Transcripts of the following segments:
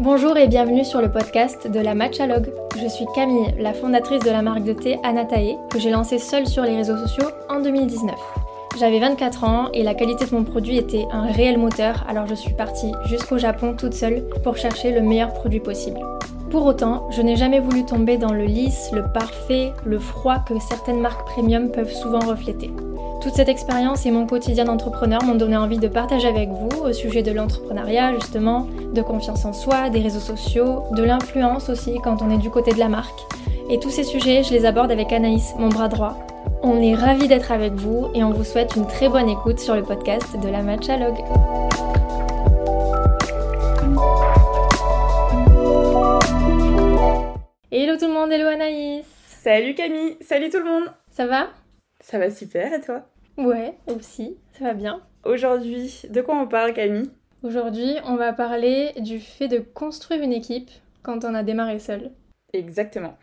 Bonjour et bienvenue sur le podcast de la Matchalogue. Je suis Camille, la fondatrice de la marque de thé Anatae, que j'ai lancée seule sur les réseaux sociaux en 2019. J'avais 24 ans et la qualité de mon produit était un réel moteur, alors je suis partie jusqu'au Japon toute seule pour chercher le meilleur produit possible. Pour autant, je n'ai jamais voulu tomber dans le lisse, le parfait, le froid que certaines marques premium peuvent souvent refléter. Toute cette expérience et mon quotidien d'entrepreneur m'ont donné envie de partager avec vous au sujet de l'entrepreneuriat justement, de confiance en soi, des réseaux sociaux, de l'influence aussi quand on est du côté de la marque. Et tous ces sujets, je les aborde avec Anaïs, mon bras droit. On est ravis d'être avec vous et on vous souhaite une très bonne écoute sur le podcast de la Matchalogue. Hello tout le monde, hello Anaïs Salut Camille, salut tout le monde Ça va? Ça va super et toi? Ouais, aussi, ça va bien. Aujourd'hui, de quoi on parle Camille? Aujourd'hui, on va parler du fait de construire une équipe quand on a démarré seul. Exactement.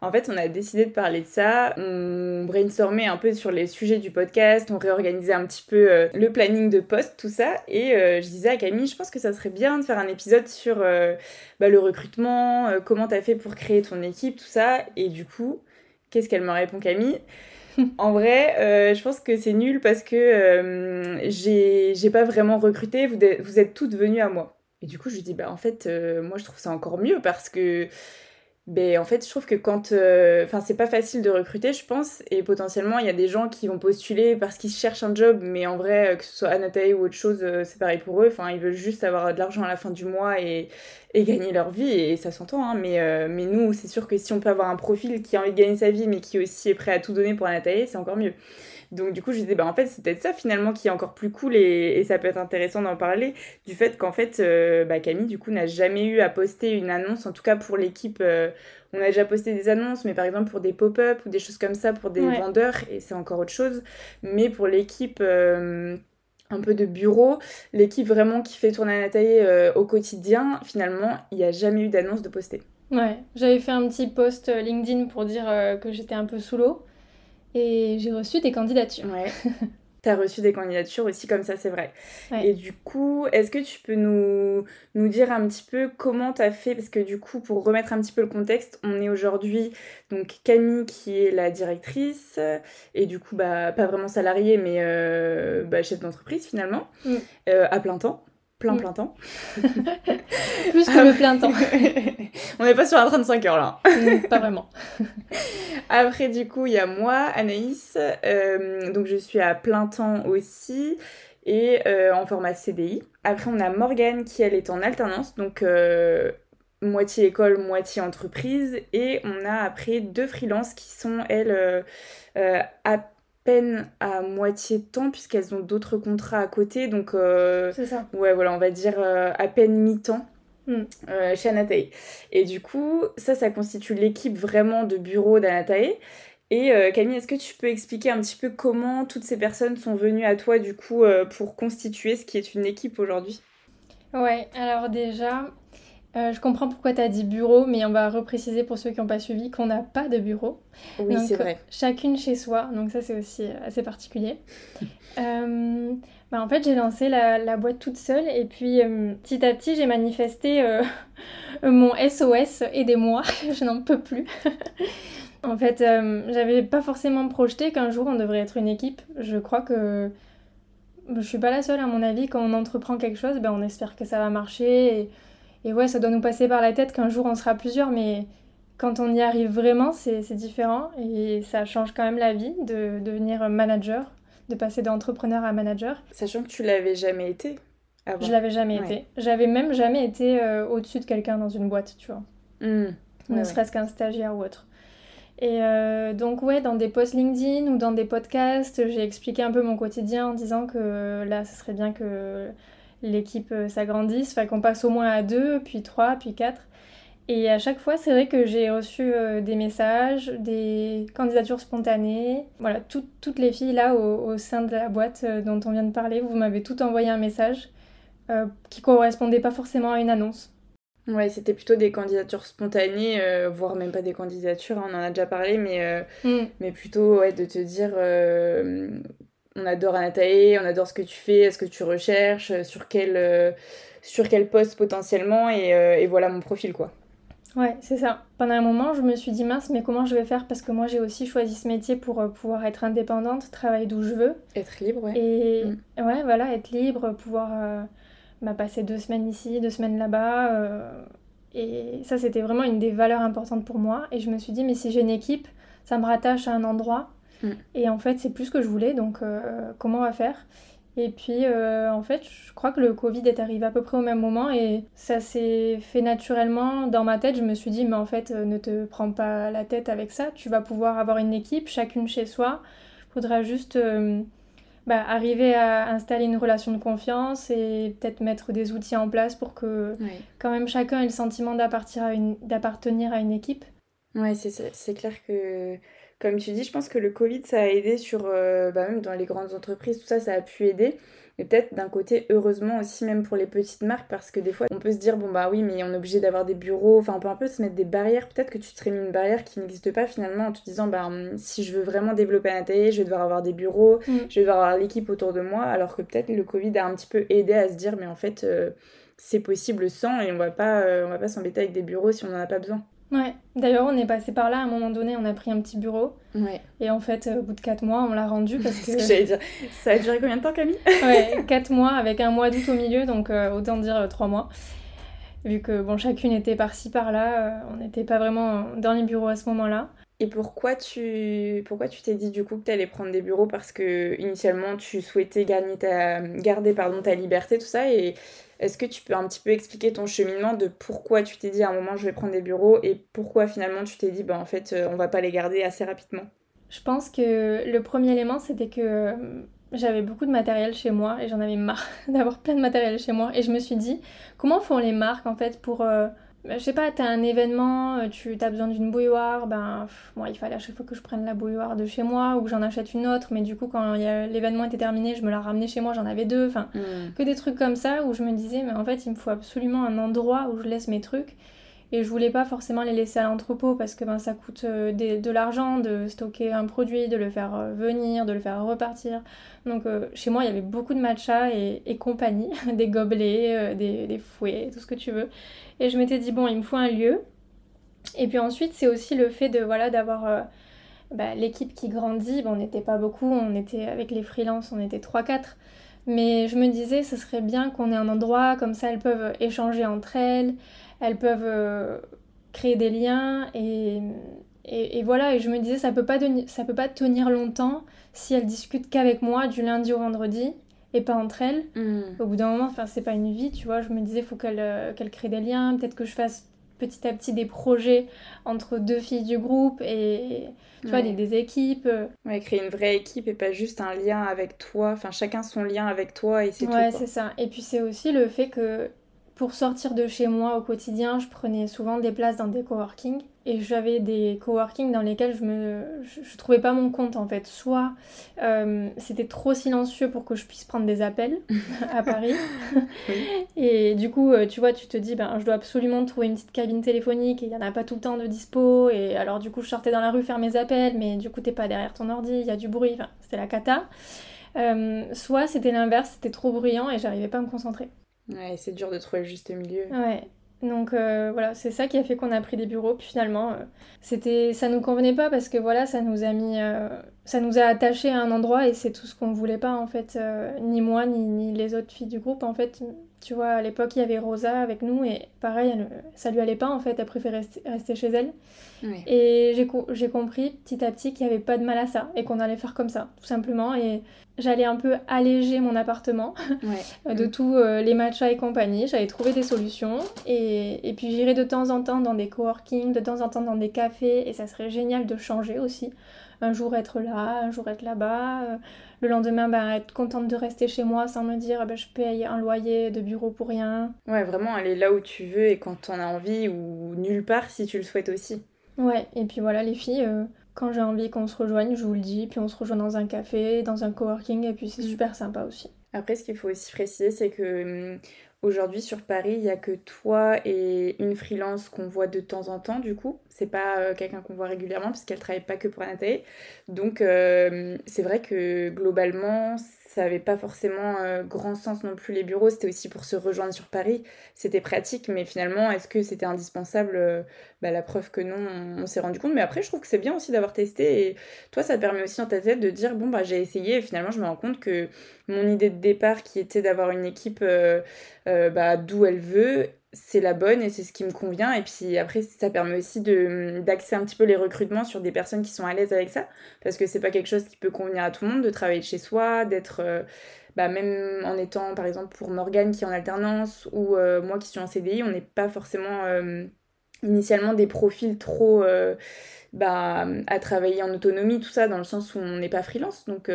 En fait, on a décidé de parler de ça. On brainstormait un peu sur les sujets du podcast, on réorganisait un petit peu euh, le planning de poste, tout ça. Et euh, je disais à Camille, je pense que ça serait bien de faire un épisode sur euh, bah, le recrutement, comment t'as fait pour créer ton équipe, tout ça. Et du coup, qu'est-ce qu'elle me répond Camille? en vrai, euh, je pense que c'est nul parce que euh, j'ai pas vraiment recruté, vous, êtes toutes venues à moi. Et du coup, je lui dis, bah en fait, euh, moi je trouve ça encore mieux parce que ben, en fait, je trouve que quand. Euh, enfin, c'est pas facile de recruter, je pense, et potentiellement, il y a des gens qui vont postuler parce qu'ils cherchent un job, mais en vrai, euh, que ce soit Anatae ou autre chose, euh, c'est pareil pour eux. Enfin, ils veulent juste avoir de l'argent à la fin du mois et, gagner leur vie, et ça s'entend, hein, mais, mais nous, c'est sûr que si on peut avoir un profil qui a envie de gagner sa vie, mais qui aussi est prêt à tout donner pour Anatae, c'est encore mieux. Donc du coup, je disais, bah en fait, c'est peut-être ça finalement qui est encore plus cool et, ça peut être intéressant d'en parler, du fait qu'en fait, euh, bah, Camille, du coup, n'a jamais eu à poster une annonce, en tout cas pour l'équipe. Euh, on a déjà posté des annonces, mais par exemple pour des pop-up ou des choses comme ça pour des vendeurs, et c'est encore autre chose. Mais pour l'équipe euh, un peu de bureau, l'équipe vraiment qui fait tourner la taille au quotidien, finalement, il n'y a jamais eu d'annonce de poster. Ouais, j'avais fait un petit post LinkedIn pour dire que j'étais un peu sous l'eau. Et j'ai reçu des candidatures. Ouais. T'as reçu des candidatures aussi comme ça, c'est vrai. Et du coup, est-ce que tu peux nous, nous dire un petit peu comment t'as fait? Parce que du coup, pour remettre un petit peu le contexte, on est aujourd'hui donc Camille qui est la directrice et du coup, bah, pas vraiment salariée, mais euh, bah, chef d'entreprise finalement, mm. euh, à plein temps plein mm. plein temps. Plus que le plein temps. On n'est pas sur un 35 heures là. Mm, pas vraiment. Après du coup il y a moi, Anaïs, euh, donc je suis à plein temps aussi et euh, en format CDI. Après on a Morgane qui elle est en alternance donc euh, moitié école, moitié entreprise et on a après deux freelances qui sont elles à peine à moitié temps puisqu'elles ont d'autres contrats à côté. Donc, euh, c'est ça. Ouais, voilà, on va dire euh, à peine mi-temps. Hmm. Euh, chez Anatae. Et du coup, ça, ça constitue l'équipe vraiment de bureau d'Anatae. Et Camille, est-ce que tu peux expliquer un petit peu comment toutes ces personnes sont venues à toi, du coup, pour constituer ce qui est une équipe aujourd'hui? Ouais, alors déjà, euh, je comprends pourquoi tu as dit bureau, mais on va repréciser pour ceux qui n'ont pas suivi qu'on n'a pas de bureau. Oui, c'est vrai. Chacune chez soi, donc ça c'est aussi euh, assez particulier. Euh, bah, en fait, j'ai lancé la, boîte toute seule et puis petit à petit, j'ai manifesté mon SOS, aidez-moi, je n'en peux plus. en fait, j'avais pas forcément projeté qu'un jour on devrait être une équipe. Je crois que je suis pas la seule, à mon avis, quand on entreprend quelque chose, ben, on espère que ça va marcher. Et et ouais, ça doit nous passer par la tête qu'un jour on sera plusieurs, mais quand on y arrive vraiment, c'est différent et ça change quand même la vie de, devenir manager, de passer d'entrepreneur à manager. Sachant que tu l'avais jamais été avant. Je l'avais jamais été. J'avais même jamais été euh, au-dessus de quelqu'un dans une boîte, tu vois. Mmh. ne serait-ce qu'un stagiaire ou autre. Et euh, donc ouais, dans des posts LinkedIn ou dans des podcasts, j'ai expliqué un peu mon quotidien en disant que là, ce serait bien que l'équipe euh, s'agrandisse, enfin qu'on passe au moins à deux, puis trois, puis quatre. Et à chaque fois, c'est vrai que j'ai reçu euh, des messages, des candidatures spontanées. Voilà, toutes les filles là au, sein de la boîte euh, dont on vient de parler, vous m'avez toutes envoyé un message qui correspondait pas forcément à une annonce. Ouais, c'était plutôt des candidatures spontanées, voire même pas des candidatures, hein, on en a déjà parlé, mais, mm. mais plutôt ouais, de te dire on adore Anatae, on adore ce que tu fais, ce que tu recherches, sur quel, sur quel poste potentiellement, et, et voilà mon profil, quoi. Ouais, c'est ça. Pendant un moment, je me suis dit mince, mais comment je vais faire? Parce que moi, j'ai aussi choisi ce métier pour euh, pouvoir être indépendante, travailler d'où je veux. Être libre, ouais. Et mm. ouais, voilà, être libre, pouvoir euh, bah, passer deux semaines ici, deux semaines là-bas. Euh, et ça, c'était vraiment une des valeurs importantes pour moi. Et je me suis dit, mais si j'ai une équipe, ça me rattache à un endroit. Mm. Et en fait, c'est plus ce que je voulais, donc comment on va faire? Et puis, euh, en fait, je crois que le Covid est arrivé à peu près au même moment et ça s'est fait naturellement dans ma tête. Je me suis dit, mais en fait, euh, ne te prends pas la tête avec ça. Tu vas pouvoir avoir une équipe, chacune chez soi. Il faudra juste euh, bah, arriver à installer une relation de confiance et peut-être mettre des outils en place pour que quand même chacun ait le sentiment d'appartenir à une équipe. Ouais, c'est clair que comme tu dis, je pense que le Covid, ça a aidé sur, euh, bah, même dans les grandes entreprises, tout ça, ça a pu aider. Et peut-être d'un côté, heureusement aussi, même pour les petites marques, parce que des fois, on peut se dire, bon bah oui, mais on est obligé d'avoir des bureaux, enfin, on peut un peu se mettre des barrières. Peut-être que tu te serais mis une barrière qui n'existe pas finalement en te disant, bah si je veux vraiment développer un atelier, je vais devoir avoir des bureaux, mm. je vais devoir avoir l'équipe autour de moi, alors que peut-être le Covid a un petit peu aidé à se dire, mais en fait, euh, c'est possible sans et on va pas, euh, on va pas s'embêter avec des bureaux si on n'en a pas besoin. Ouais, d'ailleurs on est passé par là à un moment donné, on a pris un petit bureau. Ouais. Et en fait, au bout de 4 mois, on l'a rendu parce que. ce que j'allais dire. Ça a duré combien de temps, Camille Ouais, 4 mois avec un mois d'août au milieu, donc euh, autant dire 3 euh, mois. Vu que bon, chacune était par-ci par-là, euh, on n'était pas vraiment dans les bureaux à ce moment-là. Et pourquoi tu pourquoi tu t'es dit du coup que tu allais prendre des bureaux parce que initialement tu souhaitais gagner ta garder pardon ta liberté tout ça et est-ce que tu peux un petit peu expliquer ton cheminement de pourquoi tu t'es dit à un moment je vais prendre des bureaux et pourquoi finalement tu t'es dit bah en fait euh, on va pas les garder assez rapidement? Je pense que le premier élément c'était que euh, j'avais beaucoup de matériel chez moi et j'en avais marre d'avoir plein de matériel chez moi. Et je me suis dit comment font les marques en fait pour euh, je sais pas, t'as un événement, euh, tu as besoin d'une bouilloire, ben moi il fallait à chaque fois que je prenne la bouilloire de chez moi ou que j'en achète une autre, mais du coup quand l'événement était terminé, je me la ramenais chez moi, j'en avais deux, enfin hmm. que des trucs comme ça où je me disais mais en fait il me faut absolument un endroit où je laisse mes trucs et je voulais pas forcément les laisser à l'entrepôt parce que ben, ça coûte euh, de l'argent de stocker un produit, de le faire euh, venir, de le faire repartir. Donc chez moi il y avait beaucoup de matcha et, compagnie, des gobelets, des, des fouets, tout ce que tu veux. Et je m'étais dit, bon, il me faut un lieu. Et puis ensuite, c'est aussi le fait de voilà d'avoir euh, bah, l'équipe qui grandit. Bon, on n'était pas beaucoup, on était avec les freelances, on était 3-4. Mais je me disais, ce serait bien qu'on ait un endroit, comme ça elles peuvent échanger entre elles, elles peuvent euh, créer des liens. Et, et, voilà, et je me disais, ça peut pas, ça peut pas tenir longtemps si elles discutent qu'avec moi du lundi au vendredi et pas entre elles. Hmm. Au bout d'un moment, enfin, c'est pas une vie, tu vois. Je me disais, faut qu'elle euh, qu'elle crée des liens, peut-être que je fasse petit à petit des projets entre deux filles du groupe et tu vois, des, des, équipes. Ouais, créer une vraie équipe et pas juste un lien avec toi, enfin chacun son lien avec toi et c'est tout. Ouais, c'est ça. Et puis c'est aussi le fait que pour sortir de chez moi au quotidien, je prenais souvent des places dans des coworking et j'avais des coworking dans lesquels je me je, trouvais pas mon compte en fait. Soit euh, c'était trop silencieux pour que je puisse prendre des appels à Paris et du coup euh, tu vois tu te dis ben je dois absolument trouver une petite cabine téléphonique et il y en a pas tout le temps de dispo et alors du coup je sortais dans la rue faire mes appels mais du coup t'es pas derrière ton ordi, il y a du bruit, enfin c'était la cata. Euh, soit c'était l'inverse, c'était trop bruyant et j'arrivais pas à me concentrer. Ouais, c'est dur de trouver le juste milieu. Ouais. Donc euh, voilà, c'est ça qui a fait qu'on a pris des bureaux. Puis finalement, euh, c'était, ça nous convenait pas parce que voilà, ça nous a mis, euh, ça nous a attachés à un endroit et c'est tout ce qu'on voulait pas en fait, ni moi ni, ni, les autres filles du groupe en fait. Tu vois, à l'époque, il y avait Rosa avec nous et pareil, ça lui allait pas en fait, elle préférait rester, chez elle. Et j'ai compris petit à petit qu'il n'y avait pas de mal à ça et qu'on allait faire comme ça, tout simplement. Et j'allais un peu alléger mon appartement de tous euh, les matchas et compagnie. J'avais trouvé des solutions et, et puis j'irais de temps en temps dans des coworking, de temps en temps dans des cafés et ça serait génial de changer aussi. Un jour être là, un jour être là-bas. Euh, le lendemain, bah, être contente de rester chez moi sans me dire bah, je paye un loyer de bureau pour rien. Ouais, vraiment aller là où tu veux et quand on a envie ou nulle part si tu le souhaites aussi. Ouais, et puis voilà, les filles, euh, quand j'ai envie qu'on se rejoigne, je vous le dis, puis on se rejoint dans un café, dans un coworking, et puis c'est mm. super sympa aussi. Après, ce qu'il faut aussi préciser, c'est que hum, aujourd'hui sur Paris, il n'y a que toi et une freelance qu'on voit de temps en temps, du coup. C'est pas euh, quelqu'un qu'on voit régulièrement, puisqu'elle travaille pas que pour Anatae. Donc, euh, c'est vrai que globalement, ça n'avait pas forcément euh, grand sens non plus les bureaux. C'était aussi pour se rejoindre sur Paris. C'était pratique, mais finalement, est-ce que c'était indispensable bah, La preuve que non, on, s'est rendu compte. Mais après, je trouve que c'est bien aussi d'avoir testé. Et toi, ça permet aussi dans ta tête de dire bon, bah, j'ai essayé et finalement, je me rends compte que mon idée de départ, qui était d'avoir une équipe bah, d'où elle veut, c'est la bonne et c'est ce qui me convient. Et puis après, ça permet aussi d'axer un petit peu les recrutements sur des personnes qui sont à l'aise avec ça. Parce que c'est pas quelque chose qui peut convenir à tout le monde de travailler de chez soi, d'être. Euh, bah, même en étant par exemple pour Morgane qui est en alternance ou euh, moi qui suis en CDI, on n'est pas forcément euh, initialement des profils trop. Bah, à travailler en autonomie, tout ça, dans le sens où on n'est pas freelance. Donc,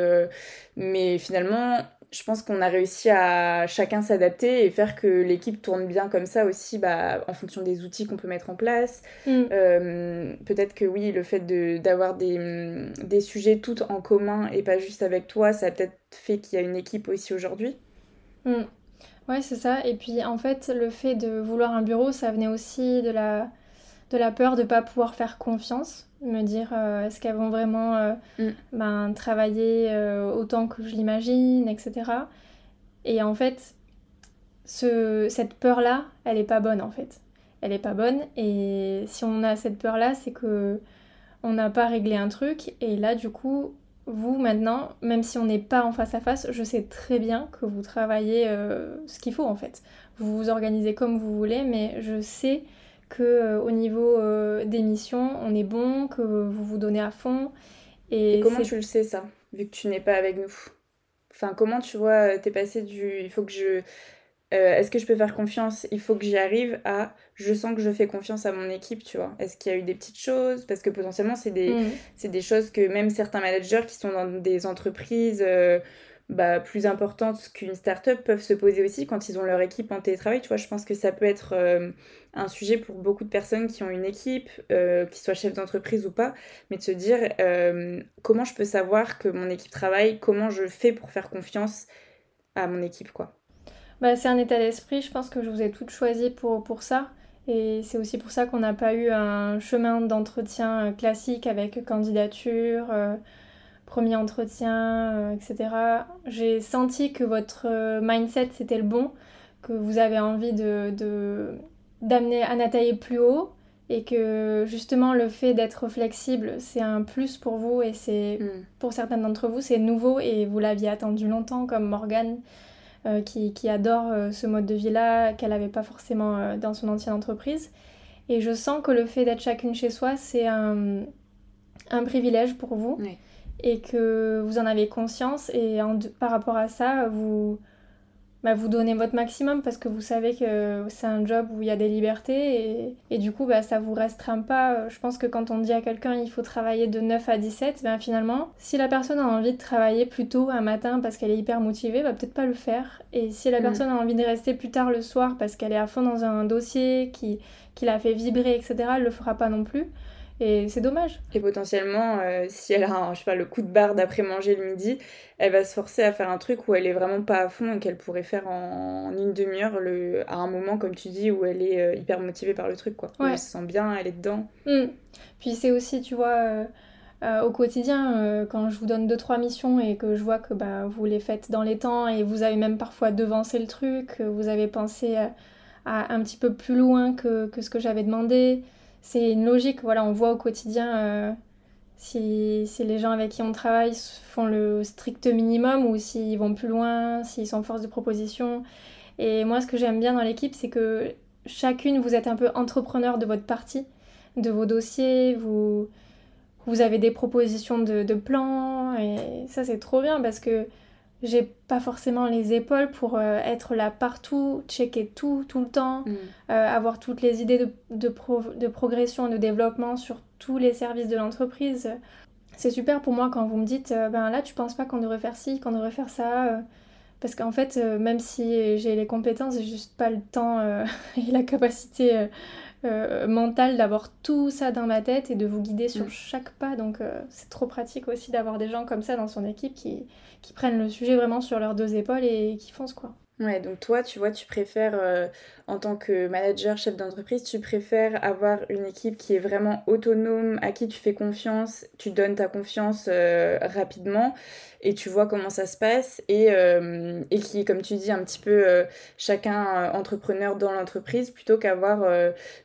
mais finalement, je pense qu'on a réussi à chacun s'adapter et faire que l'équipe tourne bien comme ça aussi bah, en fonction des outils qu'on peut mettre en place. Mm. Euh, peut-être que oui, le fait d'avoir des, des, sujets tout en commun et pas juste avec toi, ça a peut-être fait qu'il y a une équipe aussi aujourd'hui. Mm. Ouais, c'est ça. Et puis en fait, le fait de vouloir un bureau, ça venait aussi de la, de la peur de ne pas pouvoir faire confiance me dire euh, est-ce qu'elles vont vraiment euh, mm. ben, travailler euh, autant que je l'imagine, etc. Et en fait, ce, cette peur-là, elle n'est pas bonne en fait. Elle n'est pas bonne et si on a cette peur-là, c'est que on n'a pas réglé un truc et là du coup, vous maintenant, même si on n'est pas en face à face, je sais très bien que vous travaillez ce qu'il faut en fait. Vous vous organisez comme vous voulez, mais je sais que euh, au niveau euh, des missions, on est bon, que vous vous donnez à fond. Et, comment tu le sais ça, vu que tu n'es pas avec nous? Enfin, comment tu vois, euh, t'es passé du il faut que je. Est-ce que je peux faire confiance? Il faut que j'y arrive à je sens que je fais confiance à mon équipe, tu vois. Est-ce qu'il y a eu des petites choses? Parce que potentiellement, c'est des, mm. des choses que même certains managers qui sont dans des entreprises bah, plus importantes qu'une start-up peuvent se poser aussi quand ils ont leur équipe en télétravail. Tu vois, je pense que ça peut être un sujet pour beaucoup de personnes qui ont une équipe, euh, qui soient chefs d'entreprise ou pas, mais de se dire euh, comment je peux savoir que mon équipe travaille, comment je fais pour faire confiance à mon équipe, quoi. Bah, c'est un état d'esprit, je pense que je vous ai toutes choisies pour, pour ça. Et c'est aussi pour ça qu'on n'a pas eu un chemin d'entretien euh, classique avec candidature, premier entretien, etc. J'ai senti que votre mindset c'était le bon, que vous avez envie de, d'amener Anataï plus haut et que justement le fait d'être flexible c'est un plus pour vous et c'est mm. pour certains d'entre vous c'est nouveau et vous l'aviez attendu longtemps comme Morgane euh, qui, qui, adore euh, ce mode de vie là qu'elle n'avait pas forcément euh, dans son ancienne entreprise et je sens que le fait d'être chacune chez soi c'est un, un, privilège pour vous et que vous en avez conscience et par rapport à ça vous bah, vous donnez votre maximum parce que vous savez que c'est un job où il y a des libertés et, et du coup bah, ça vous restreint pas. Je pense que quand on dit à quelqu'un il faut travailler de 9 à 17, ben finalement si la personne a envie de travailler plus tôt un matin parce qu'elle est hyper motivée, va peut-être pas le faire. Et si la mm. personne a envie de rester plus tard le soir parce qu'elle est à fond dans un dossier qui, qui la fait vibrer, etc., elle le fera pas non plus. Et c'est dommage. Et potentiellement, euh, si elle a un, je sais pas, le coup de barre d'après manger le midi, elle va se forcer à faire un truc où elle est vraiment pas à fond et qu'elle pourrait faire en, une demi-heure le, à un moment, comme tu dis, où elle est euh, hyper motivée par le truc, quoi. elle se sent bien, elle est dedans. Mm. Puis c'est aussi, tu vois, euh, au quotidien, quand je vous donne deux, trois missions et que je vois que bah, vous les faites dans les temps et vous avez même parfois devancé le truc, vous avez pensé à, à un petit peu plus loin que, que ce que j'avais demandé c'est une logique. Voilà, on voit au quotidien euh, si, si, les gens avec qui on travaille font le strict minimum ou s'ils vont plus loin, s'ils sont force de proposition. Et moi, ce que j'aime bien dans l'équipe, c'est que chacune, vous êtes un peu entrepreneur de votre partie, de vos dossiers, vous, vous avez des propositions de, de plans, et ça, c'est trop bien parce que j'ai pas forcément les épaules pour euh, être là partout, checker tout, tout le temps, mm. euh, avoir toutes les idées de, de, de, progression et de développement sur tous les services de l'entreprise. C'est super pour moi quand vous me dites, euh, ben là, tu penses pas qu'on devrait faire ci, qu'on devrait faire ça. parce qu'en fait, même si j'ai les compétences, j'ai juste pas le temps et la capacité euh, mental d'avoir tout ça dans ma tête et de vous guider sur mm. chaque pas. Donc euh, c'est trop pratique aussi d'avoir des gens comme ça dans son équipe qui, qui prennent le sujet vraiment sur leurs deux épaules et qui foncent quoi. Ouais, donc toi, tu vois, tu préfères, euh, en tant que manager, chef d'entreprise, tu préfères avoir une équipe qui est vraiment autonome, à qui tu fais confiance, tu donnes ta confiance euh, rapidement et tu vois comment ça se passe et, euh, et qui est, comme tu dis, un petit peu chacun entrepreneur dans l'entreprise plutôt qu'avoir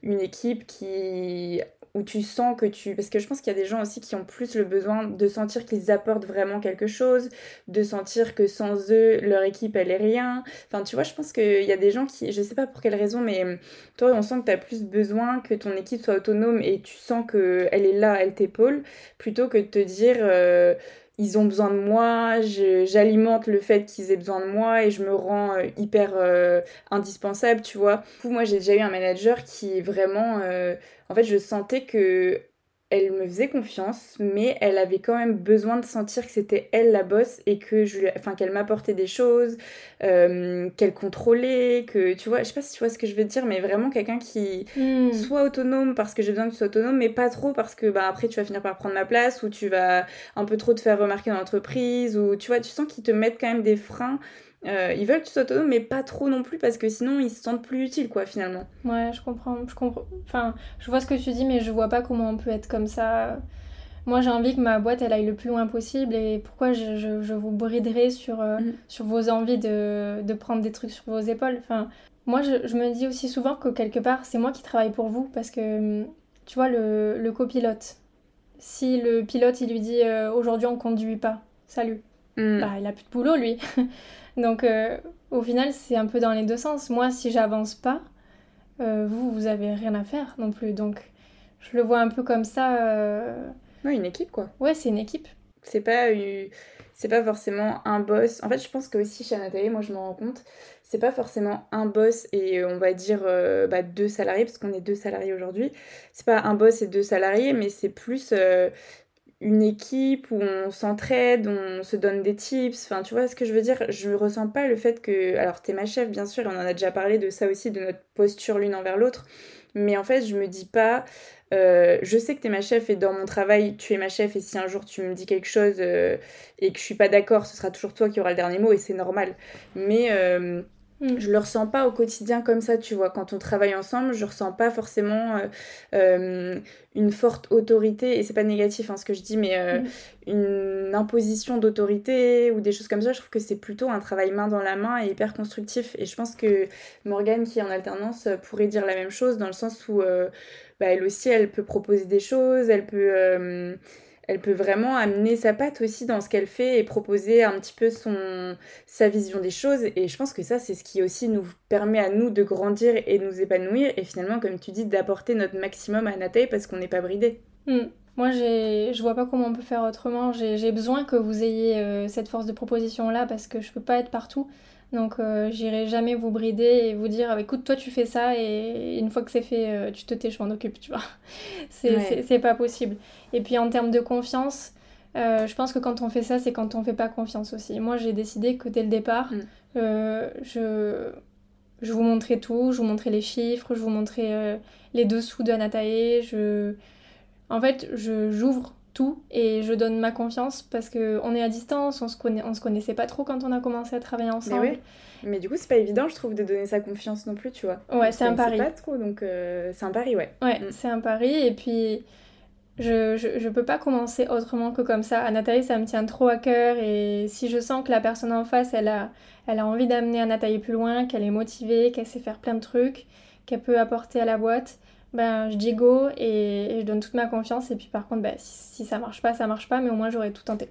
une équipe qui où tu sens que tu... Parce que je pense qu'il y a des gens aussi qui ont plus le besoin de sentir qu'ils apportent vraiment quelque chose, de sentir que sans eux, leur équipe, elle est rien. Enfin, tu vois, je pense qu'il y a des gens qui, je sais pas pour quelle raison, mais hum, toi, on sent que tu as plus besoin que ton équipe soit autonome et tu sens qu'elle est là, elle t'épaule, plutôt que de te dire... Euh, ils ont besoin de moi, j'alimente le fait qu'ils aient besoin de moi et je me rends euh, hyper euh, indispensable, tu vois. Du coup, moi, j'ai déjà eu un manager qui vraiment en fait, je sentais que elle me faisait confiance, mais elle avait quand même besoin de sentir que c'était elle la bosse et que je enfin qu'elle m'apportait des choses, euh, qu'elle contrôlait, que tu vois, je sais pas si tu vois ce que je veux dire, mais vraiment quelqu'un qui hmm. soit autonome parce que j'ai besoin que tu sois autonome, mais pas trop parce que bah après tu vas finir par prendre ma place ou tu vas un peu trop te faire remarquer dans l'entreprise ou tu vois, tu sens qu'ils te mettent quand même des freins euh, ils veulent que tu sois autonome, mais pas trop non plus, parce que sinon ils se sentent plus utiles, quoi, finalement. Ouais, je comprends. Je comprends. Enfin, je vois ce que tu dis, mais je vois pas comment on peut être comme ça. Moi, j'ai envie que ma boîte, elle aille le plus loin possible, et pourquoi je, je, vous briderai sur, euh, mm. sur vos envies de, de, prendre des trucs sur vos épaules. Enfin, moi, je, je, me dis aussi souvent que quelque part, c'est moi qui travaille pour vous, parce que, tu vois, le, le copilote, si le pilote, il lui dit euh, aujourd'hui on conduit pas, salut, mm. bah, il a plus de boulot, lui. Donc euh, au final, c'est un peu dans les deux sens. Moi, si j'avance pas, euh, vous, vous avez rien à faire non plus. Donc je le vois un peu comme ça. Euh... une équipe quoi. Ouais, c'est une équipe. C'est pas c'est pas forcément un boss. En fait, je pense que aussi chez Nathalie, moi je me rends compte, c'est pas forcément un boss et on va dire euh, bah, deux salariés parce qu'on est deux salariés aujourd'hui. C'est pas un boss et deux salariés, mais c'est plus une équipe où on s'entraide, on se donne des tips. Enfin, tu vois ce que je veux dire? Je ressens pas le fait que. Alors, t'es ma chef, bien sûr, on en a déjà parlé de ça aussi, de notre posture l'une envers l'autre. Mais en fait, je me dis pas. Euh, je sais que t'es ma chef et dans mon travail, tu es ma chef. Et si un jour tu me dis quelque chose euh, et que je suis pas d'accord, ce sera toujours toi qui aura le dernier mot et c'est normal. Mais. Euh, Mm. Je le ressens pas au quotidien comme ça, tu vois. Quand on travaille ensemble, je ressens pas forcément euh, euh, une forte autorité, et c'est pas négatif hein, ce que je dis, mais euh, mm. une imposition d'autorité ou des choses comme ça. Je trouve que c'est plutôt un travail main dans la main et hyper constructif. Et je pense que Morgane, qui est en alternance, pourrait dire la même chose dans le sens où bah, elle aussi, elle peut proposer des choses, elle peut elle peut vraiment amener sa patte aussi dans ce qu'elle fait et proposer un petit peu son sa vision des choses et je pense que ça c'est ce qui aussi nous permet à nous de grandir et de nous épanouir et finalement comme tu dis d'apporter notre maximum à Nathalie parce qu'on n'est pas bridé. Hmm. Moi, je vois pas comment on peut faire autrement. J'ai besoin que vous ayez euh, cette force de proposition là parce que je peux pas être partout. Donc euh, j'irai jamais vous brider et vous dire ah, écoute toi tu fais ça et une fois que c'est fait euh, tu te tais je m'en occupe tu vois. c'est pas possible. Et puis en termes de confiance, euh, je pense que quand on fait ça c'est quand on fait pas confiance aussi. Moi j'ai décidé que dès le départ mm. je, je vous montrais tout, je vous montrais les chiffres, je vous montrais les dessous de Anatae, je... En fait j'ouvre tout et je donne ma confiance parce que on est à distance, on se connaît, on se connaissait pas trop quand on a commencé à travailler ensemble. Mais, Mais du coup, c'est pas évident, je trouve, de donner sa confiance non plus, tu vois. Ouais, c'est un pari. pas trop, donc euh, c'est un pari, ouais. Ouais, mm. c'est un pari et puis je, je, je, peux pas commencer autrement que comme ça. À Nathalie, ça me tient trop à cœur et si je sens que la personne en face, elle a, elle a envie d'amener à Nathalie plus loin, qu'elle est motivée, qu'elle sait faire plein de trucs, qu'elle peut apporter à la boîte, ben, je dis go et, je donne toute ma confiance. Et puis par contre, ben, si, ça marche pas, ça marche pas, mais au moins j'aurais tout tenté.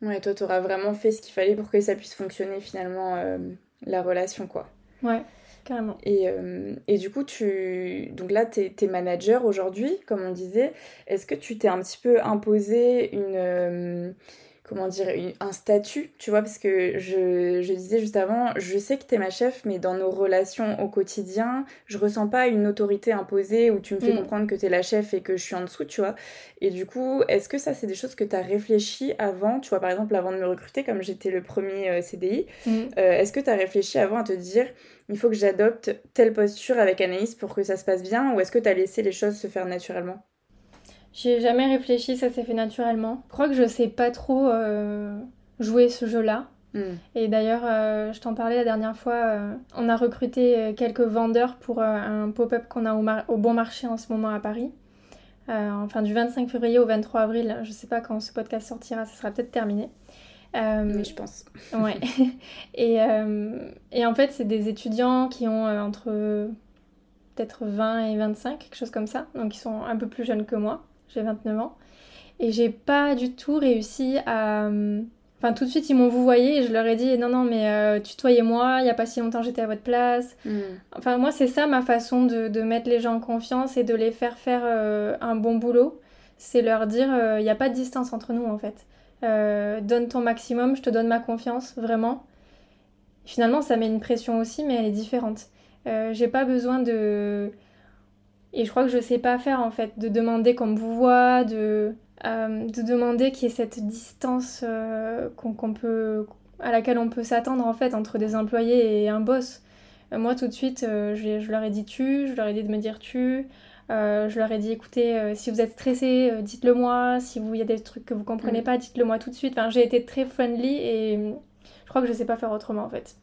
Ouais, toi, t'auras vraiment fait ce qu'il fallait pour que ça puisse fonctionner finalement, euh, la relation, quoi. Ouais, carrément. Et, euh, et du coup, tu... Donc là, t'es es manager aujourd'hui, comme on disait. Est-ce que tu t'es un petit peu imposé une... Comment dire, un statut, tu vois, parce que je, je disais juste avant, je sais que tu es ma chef, mais dans nos relations au quotidien, je ressens pas une autorité imposée où tu me fais mm. comprendre que tu es la chef et que je suis en dessous, tu vois. Et du coup, est-ce que ça, c'est des choses que tu as réfléchi avant, tu vois, par exemple, avant de me recruter, comme j'étais le premier euh, CDI, mm. euh, est-ce que tu as réfléchi avant à te dire, il faut que j'adopte telle posture avec Anaïs pour que ça se passe bien, ou est-ce que tu as laissé les choses se faire naturellement? J'ai jamais réfléchi, ça s'est fait naturellement. Je crois que je sais pas trop euh, jouer ce jeu-là. Mm. Et d'ailleurs, je t'en parlais la dernière fois, on a recruté quelques vendeurs pour un pop-up qu'on a au, au, Bon Marché en ce moment à Paris. enfin, du 25 février au 23 avril, je sais pas quand ce podcast sortira, ça sera peut-être terminé. Mais je pense. ouais. et, et en fait, c'est des étudiants qui ont entre peut-être 20 et 25, quelque chose comme ça. Donc ils sont un peu plus jeunes que moi. J'ai 29 ans. Et j'ai pas du tout réussi à. Enfin, tout de suite, ils m'ont vous voyez et je leur ai dit non, non, mais euh, tutoyez-moi, il y a pas si longtemps j'étais à votre place. Hmm. Enfin, moi, c'est ça ma façon de, de, mettre les gens en confiance et de les faire faire euh, un bon boulot. C'est leur dire euh, il n'y a pas de distance entre nous en fait. donne ton maximum, je te donne ma confiance, vraiment. Finalement, ça met une pression aussi, mais elle est différente. Euh, j'ai pas besoin de. Et je crois que je sais pas faire en fait, de demander qu'on me voit, de, euh, de demander qu'il y ait cette distance euh, qu'on peut, à laquelle on peut s'attendre en fait entre des employés et un boss. moi tout de suite, je, je, leur ai dit tu, je leur ai dit de me dire tu. je leur ai dit écoutez, si vous êtes stressé, dites-le moi. Si il y a des trucs que vous comprenez mm. pas, dites-le moi tout de suite. Enfin, j'ai été très friendly et je crois que je sais pas faire autrement en fait.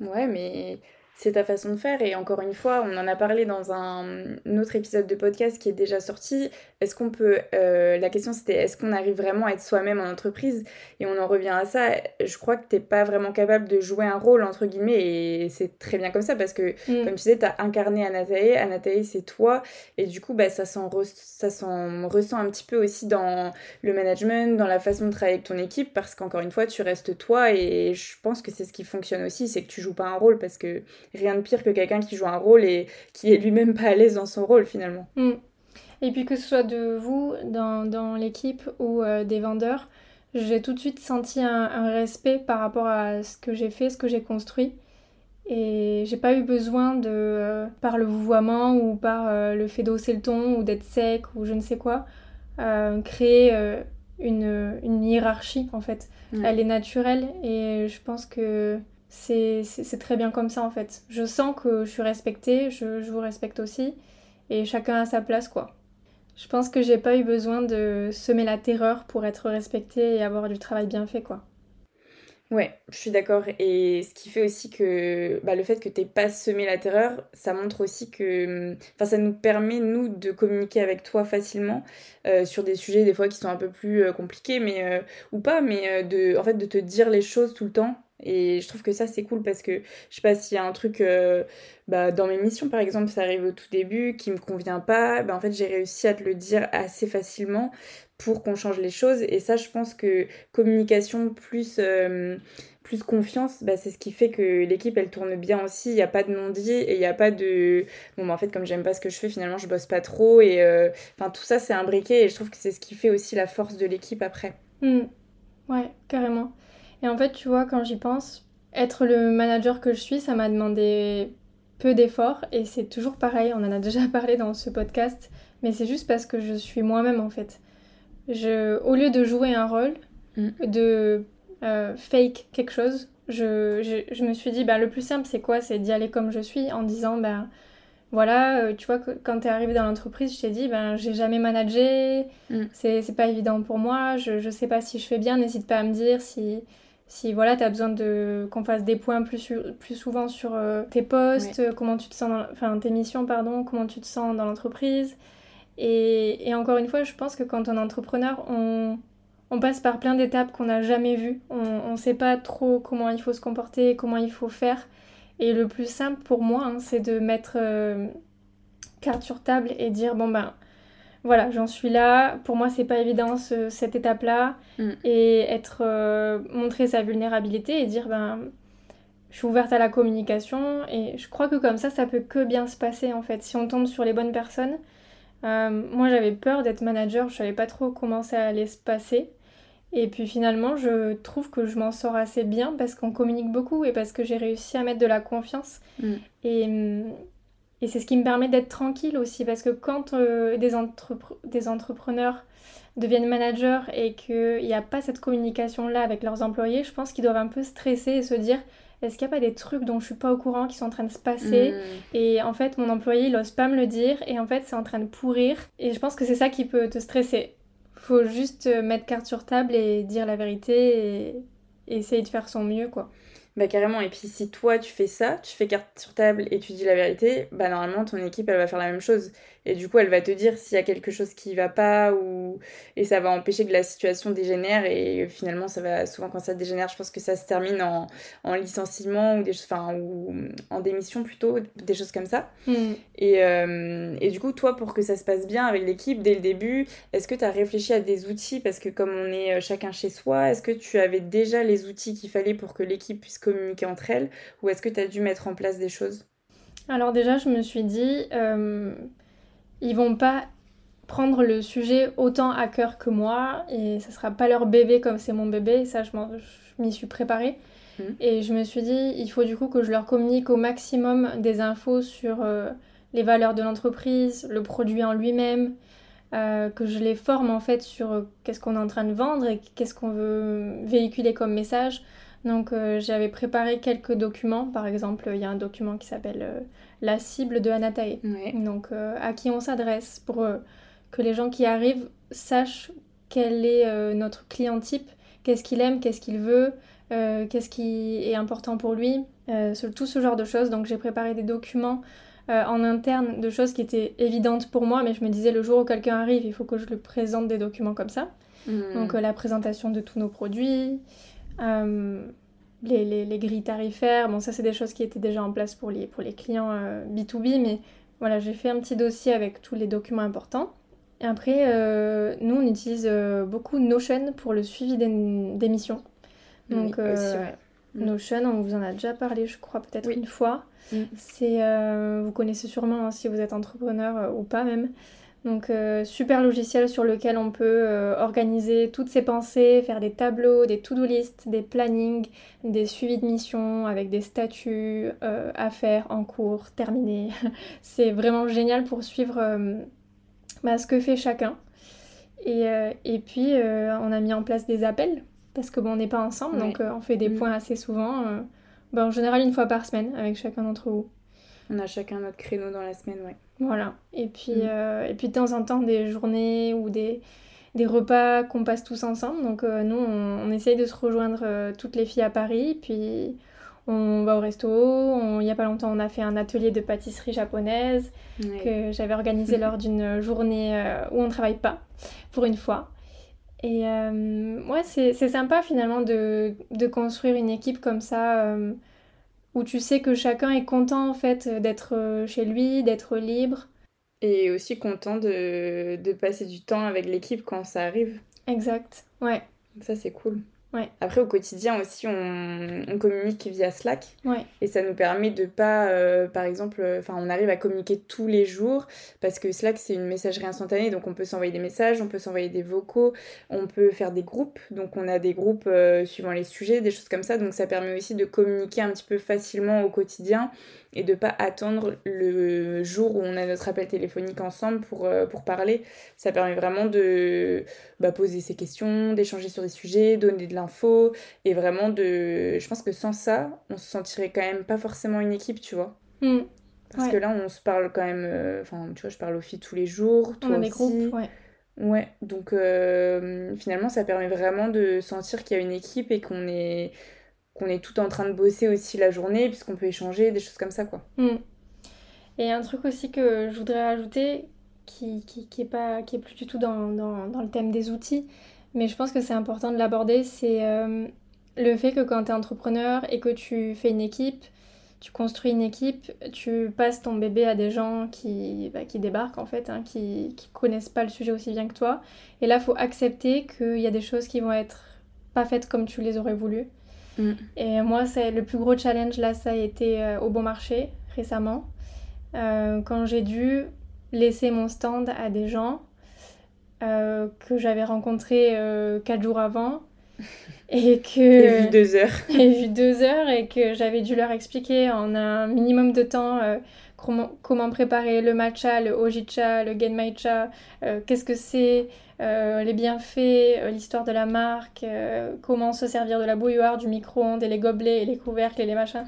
Ouais, mais c'est ta façon de faire. Et encore une fois, on en a parlé dans un, autre épisode de podcast qui est déjà sorti. Est-ce qu'on peut. Euh, la question c'était est-ce qu'on arrive vraiment à être soi-même en entreprise? Et on en revient à ça. Je crois que t'es pas vraiment capable de jouer un rôle, entre guillemets. Et c'est très bien comme ça parce que, mm. comme tu disais, t'as incarné Anatae. Anatae, c'est toi. Et du coup, bah, ça s'en ressent un petit peu aussi dans le management, dans la façon de travailler avec ton équipe. Parce qu'encore une fois, tu restes toi. Et je pense que c'est ce qui fonctionne aussi. C'est que tu joues pas un rôle parce que rien de pire que quelqu'un qui joue un rôle et qui est lui-même pas à l'aise dans son rôle finalement. Mm. Et puis que ce soit de vous dans, dans l'équipe ou euh, des vendeurs, j'ai tout de suite senti un, respect par rapport à ce que j'ai fait, ce que j'ai construit. Et j'ai pas eu besoin de, euh, par le vouvoiement ou par euh, le fait d'hausser le ton ou d'être sec ou je ne sais quoi, créer une, une, hiérarchie en fait. Elle est naturelle et je pense que c'est très bien comme ça en fait. Je sens que je suis respectée, je, je, vous respecte aussi, et chacun a sa place quoi. Je pense que j'ai pas eu besoin de semer la terreur pour être respectée et avoir du travail bien fait quoi. Ouais, je suis d'accord. Et ce qui fait aussi que bah, le fait que t'aies pas semé la terreur, ça montre aussi que. Enfin, ça nous permet, nous, de communiquer avec toi facilement euh, sur des sujets, des fois, qui sont un peu plus euh, compliqués, mais. Euh, ou pas, mais de, en fait, de te dire les choses tout le temps et je trouve que ça, c'est cool parce que je sais pas s'il y a un truc euh, bah, dans mes missions, par exemple, ça arrive au tout début, qui me convient pas. Bah, en fait, j'ai réussi à te le dire assez facilement pour qu'on change les choses. Et ça, je pense que communication plus, euh, plus confiance, bah, c'est ce qui fait que l'équipe, elle tourne bien aussi. Il n'y a pas de non-dit et il n'y a pas de. Bon, bah, en fait, comme j'aime pas ce que je fais, finalement, je bosse pas trop. Et euh, enfin, tout ça, c'est imbriqué. Et je trouve que c'est ce qui fait aussi la force de l'équipe après. Mmh. Ouais, carrément. Et en fait, tu vois, quand j'y pense, être le manager que je suis, ça m'a demandé peu d'efforts et c'est toujours pareil, on en a déjà parlé dans ce podcast, mais c'est juste parce que je suis moi-même en fait. Je, au lieu de jouer un rôle, mm. de euh, fake quelque chose, je, je, je, me suis dit, bah, le plus simple c'est quoi? C'est d'y aller comme je suis en disant, bah, voilà, euh, tu vois, quand tu es arrivé dans l'entreprise, je t'ai dit, ben, j'ai jamais managé, mm. c'est pas évident pour moi, je, je sais pas si je fais bien, n'hésite pas à me dire si, si voilà, tu as besoin de qu'on fasse des points plus, plus souvent sur euh, tes postes, comment tu te sens dans, enfin tes missions pardon, comment tu te sens dans l'entreprise. Et, et, encore une fois, je pense que quand on est entrepreneur, on, on passe par plein d'étapes qu'on n'a jamais vues. On ne sait pas trop comment il faut se comporter, comment il faut faire. Et le plus simple pour moi, hein, c'est de mettre euh, carte sur table et dire bon ben voilà, j'en suis là. Pour moi, c'est pas évident cette étape-là. Mm. Et être euh, montrer sa vulnérabilité et dire ben je suis ouverte à la communication et je crois que comme ça, ça peut que bien se passer en fait. Si on tombe sur les bonnes personnes. Euh, moi, j'avais peur d'être manager, je savais pas trop comment ça allait se passer. Et puis finalement, je trouve que je m'en sors assez bien parce qu'on communique beaucoup et parce que j'ai réussi à mettre de la confiance. Mm. Et, et c'est ce qui me permet d'être tranquille aussi, parce que quand euh, des, des, entrepreneurs deviennent managers et qu'il n'y a pas cette communication-là avec leurs employés, je pense qu'ils doivent un peu stresser et se dire est-ce qu'il n'y a pas des trucs dont je suis pas au courant qui sont en train de se passer hmm. Et en fait, mon employé, il n'ose pas me le dire et en fait, c'est en train de pourrir. Et je pense que c'est ça qui peut te stresser. Faut juste mettre carte sur table et dire la vérité et, essaye de faire son mieux, quoi. Bah carrément, et puis si toi tu fais ça, tu fais carte sur table et tu dis la vérité, bah normalement ton équipe elle va faire la même chose. Et du coup elle va te dire s'il y a quelque chose qui va pas ou... Et ça va empêcher que la situation dégénère et finalement ça va souvent quand ça dégénère, je pense que ça se termine en, en licenciement ou, des... enfin, ou en démission plutôt, des choses comme ça. Hmm. Et, euh, et du coup toi pour que ça se passe bien avec l'équipe dès le début, est-ce que tu as réfléchi à des outils? Parce que comme on est euh, chacun chez soi, est-ce que tu avais déjà les outils qu'il fallait pour que l'équipe puisse communiquer entre elles ou est-ce que tu as dû mettre en place des choses? Alors déjà, je me suis dit, euh, ils vont pas prendre le sujet autant à cœur que moi et ça sera pas leur bébé comme c'est mon bébé, ça je m'y suis préparée. Mmh. Et je me suis dit, il faut du coup que je leur communique au maximum des infos sur euh, les valeurs de l'entreprise, le produit en lui-même, euh, que je les forme en fait sur qu'est-ce qu'on est en train de vendre et qu'est-ce qu'on veut véhiculer comme message. Donc euh, j'avais préparé quelques documents. Par exemple, il y a un document qui s'appelle euh, La cible de Anatae. Donc euh, à qui on s'adresse pour que les gens qui arrivent sachent quel est notre client type, qu'est-ce qu'il aime, qu'est-ce qu'il veut, qu'est-ce qui est important pour lui, tout ce genre de choses. Donc j'ai préparé des documents en interne de choses qui étaient évidentes pour moi, mais je me disais le jour où quelqu'un arrive, il faut que je lui présente des documents comme ça. Hmm. Donc la présentation de tous nos produits, les, les, les, grilles tarifaires, bon ça c'est des choses qui étaient déjà en place pour les, pour les clients B2B, euh, mais voilà, j'ai fait un petit dossier avec tous les documents importants. Et après, euh, nous on utilise beaucoup Notion pour le suivi des, des missions. Donc mm. Notion, on vous en a déjà parlé, je crois, peut-être une fois. Mm. C'est, vous connaissez sûrement hein, si vous êtes entrepreneur ou pas même. Donc euh, super logiciel sur lequel on peut euh, organiser toutes ses pensées, faire des tableaux, des to-do list, des plannings, des suivis de mission avec des statuts euh, à faire en cours, terminés. C'est vraiment génial pour suivre bah, ce que fait chacun. Et, et puis on a mis en place des appels parce que bon on n'est pas ensemble donc on fait des mm. points assez souvent. Bah, en général une fois par semaine avec chacun d'entre vous. On a chacun notre créneau dans la semaine, ouais. Voilà. Et puis, mm. euh, et puis de temps en temps, des journées ou des, des repas qu'on passe tous ensemble. Donc euh, nous, on, essaye de se rejoindre euh, toutes les filles à Paris. Puis on va au resto. Il n'y a pas longtemps, on a fait un atelier de pâtisserie japonaise que j'avais organisé lors d'une journée où on ne travaille pas, pour une fois. Et ouais, c'est sympa finalement de, de, construire une équipe comme ça où tu sais que chacun est content en fait d'être euh, chez lui, d'être libre. Et aussi content de, de passer du temps avec l'équipe quand ça arrive. Exact, ouais. Ça c'est cool. Ouais. Après, au quotidien aussi, on, on communique via Slack. Ouais. Et ça nous permet de pas, euh, par exemple, euh, enfin, on arrive à communiquer tous les jours parce que Slack, c'est une messagerie instantanée. Donc, on peut s'envoyer des messages, on peut s'envoyer des vocaux, on peut faire des groupes. Donc, on a des groupes euh, suivant les sujets, des choses comme ça. Donc, ça permet aussi de communiquer un petit peu facilement au quotidien et de pas attendre le jour où on a notre appel téléphonique ensemble pour, euh, pour parler. Ça permet vraiment de bah, poser ses questions, d'échanger sur des sujets, donner de l'info et vraiment de... Je pense que sans ça, on se sentirait quand même pas forcément une équipe, tu vois. Hmm. Parce que là, on se parle quand même... Euh, enfin, tu vois, je parle aux filles tous les jours, toi on a aussi. groupes, ouais. Ouais, donc euh, finalement, ça permet vraiment de sentir qu'il y a une équipe et qu'on est qu'on est tout en train de bosser aussi la journée, puisqu'on peut échanger, des choses comme ça, quoi. Hmm. Et un truc aussi que je voudrais ajouter, qui, qui, est, pas, qui est plus du tout dans, dans, dans, le thème des outils, mais je pense que c'est important de l'aborder, c'est euh, le fait que quand tu es entrepreneur et que tu fais une équipe, tu construis une équipe, tu passes ton bébé à des gens qui, bah, qui débarquent en fait, hein, qui, qui connaissent pas le sujet aussi bien que toi. Et là, il faut accepter qu'il y a des choses qui vont être pas faites comme tu les aurais voulu. Mm. Et moi, c'est le plus gros challenge là, ça a été euh, au bon marché récemment, euh, quand j'ai dû laisser mon stand à des gens euh, que j'avais rencontrés quatre jours avant et que et vu deux heures et vu deux heures et que j'avais dû leur expliquer en un minimum de temps comment, préparer le matcha, le hojicha, le genmaicha, qu'est-ce que c'est, euh, les bienfaits, euh, l'histoire de la marque, euh, comment se servir de la bouilloire, du micro-ondes et les gobelets et les couvercles et les machins.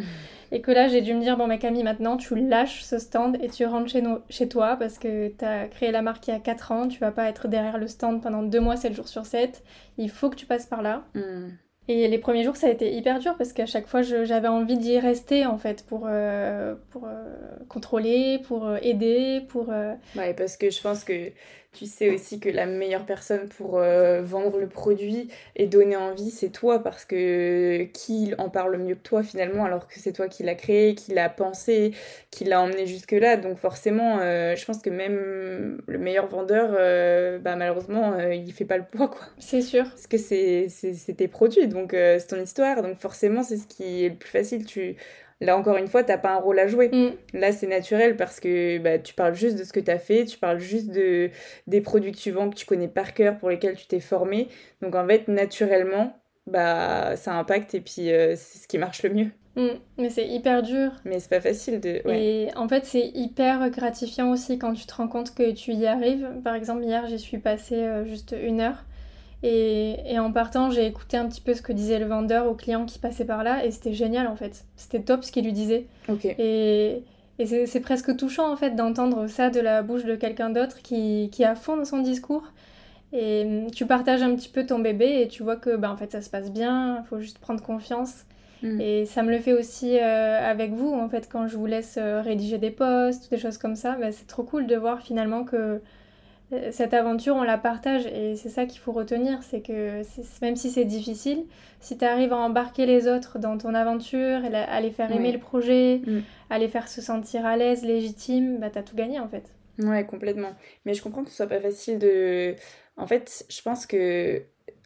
Et que là, j'ai dû me dire, bon, mais Camille, maintenant, tu lâches ce stand et tu rentres chez, nous, chez toi parce que tu as créé la marque il y a 4 ans, tu vas pas être derrière le stand pendant 2 mois, 7 jours sur 7. Il faut que tu passes par là. Mm. Et les premiers jours, ça a été hyper dur parce qu'à chaque fois, j'avais envie d'y rester en fait pour, euh, euh, contrôler, pour euh, aider, pour. Parce que je pense que tu sais aussi que la meilleure personne pour euh, vendre le produit et donner envie, c'est toi, parce que qui en parle mieux que toi finalement, alors que c'est toi qui l'as créé, qui l'a pensé, qui l'a emmené jusque-là. Donc forcément, euh, je pense que même le meilleur vendeur, euh, bah, malheureusement, il fait pas le poids, quoi. C'est sûr. Parce que c'est tes produits, donc c'est ton histoire, donc forcément, c'est ce qui est le plus facile. Tu Là, encore une fois, t'as pas un rôle à jouer. Mm. Là, c'est naturel parce que bah, tu parles juste de ce que tu as fait, tu parles juste de, des produits que tu vends, que tu connais par cœur, pour lesquels tu t'es formé. Donc, en fait, naturellement, bah, ça impacte et puis euh, c'est ce qui marche le mieux. Mm. Mais c'est hyper dur. Mais c'est pas facile de. Et en fait, c'est hyper gratifiant aussi quand tu te rends compte que tu y arrives. Par exemple, hier, j'y suis passée euh, juste une heure. Et, en partant, j'ai écouté un petit peu ce que disait le vendeur au client qui passait par là, et c'était génial en fait. C'était top ce qu'il lui disait. Et, et c'est presque touchant en fait d'entendre ça de la bouche de quelqu'un d'autre qui, qui est à fond dans son discours. Et hum, tu partages un petit peu ton bébé et tu vois que bah, en fait ça se passe bien, il faut juste prendre confiance. Mm. Et ça me le fait aussi euh, avec vous en fait quand je vous laisse euh, rédiger des posts, des choses comme ça. Bah, c'est trop cool de voir finalement que cette aventure, on la partage et c'est ça qu'il faut retenir, c'est que même si c'est difficile, si tu arrives à embarquer les autres dans ton aventure, à les faire aimer le projet, mm. à les faire se sentir à l'aise, légitime, bah t'as tout gagné en fait. Ouais, complètement. Mais je comprends que ce soit pas facile de... En fait, je pense que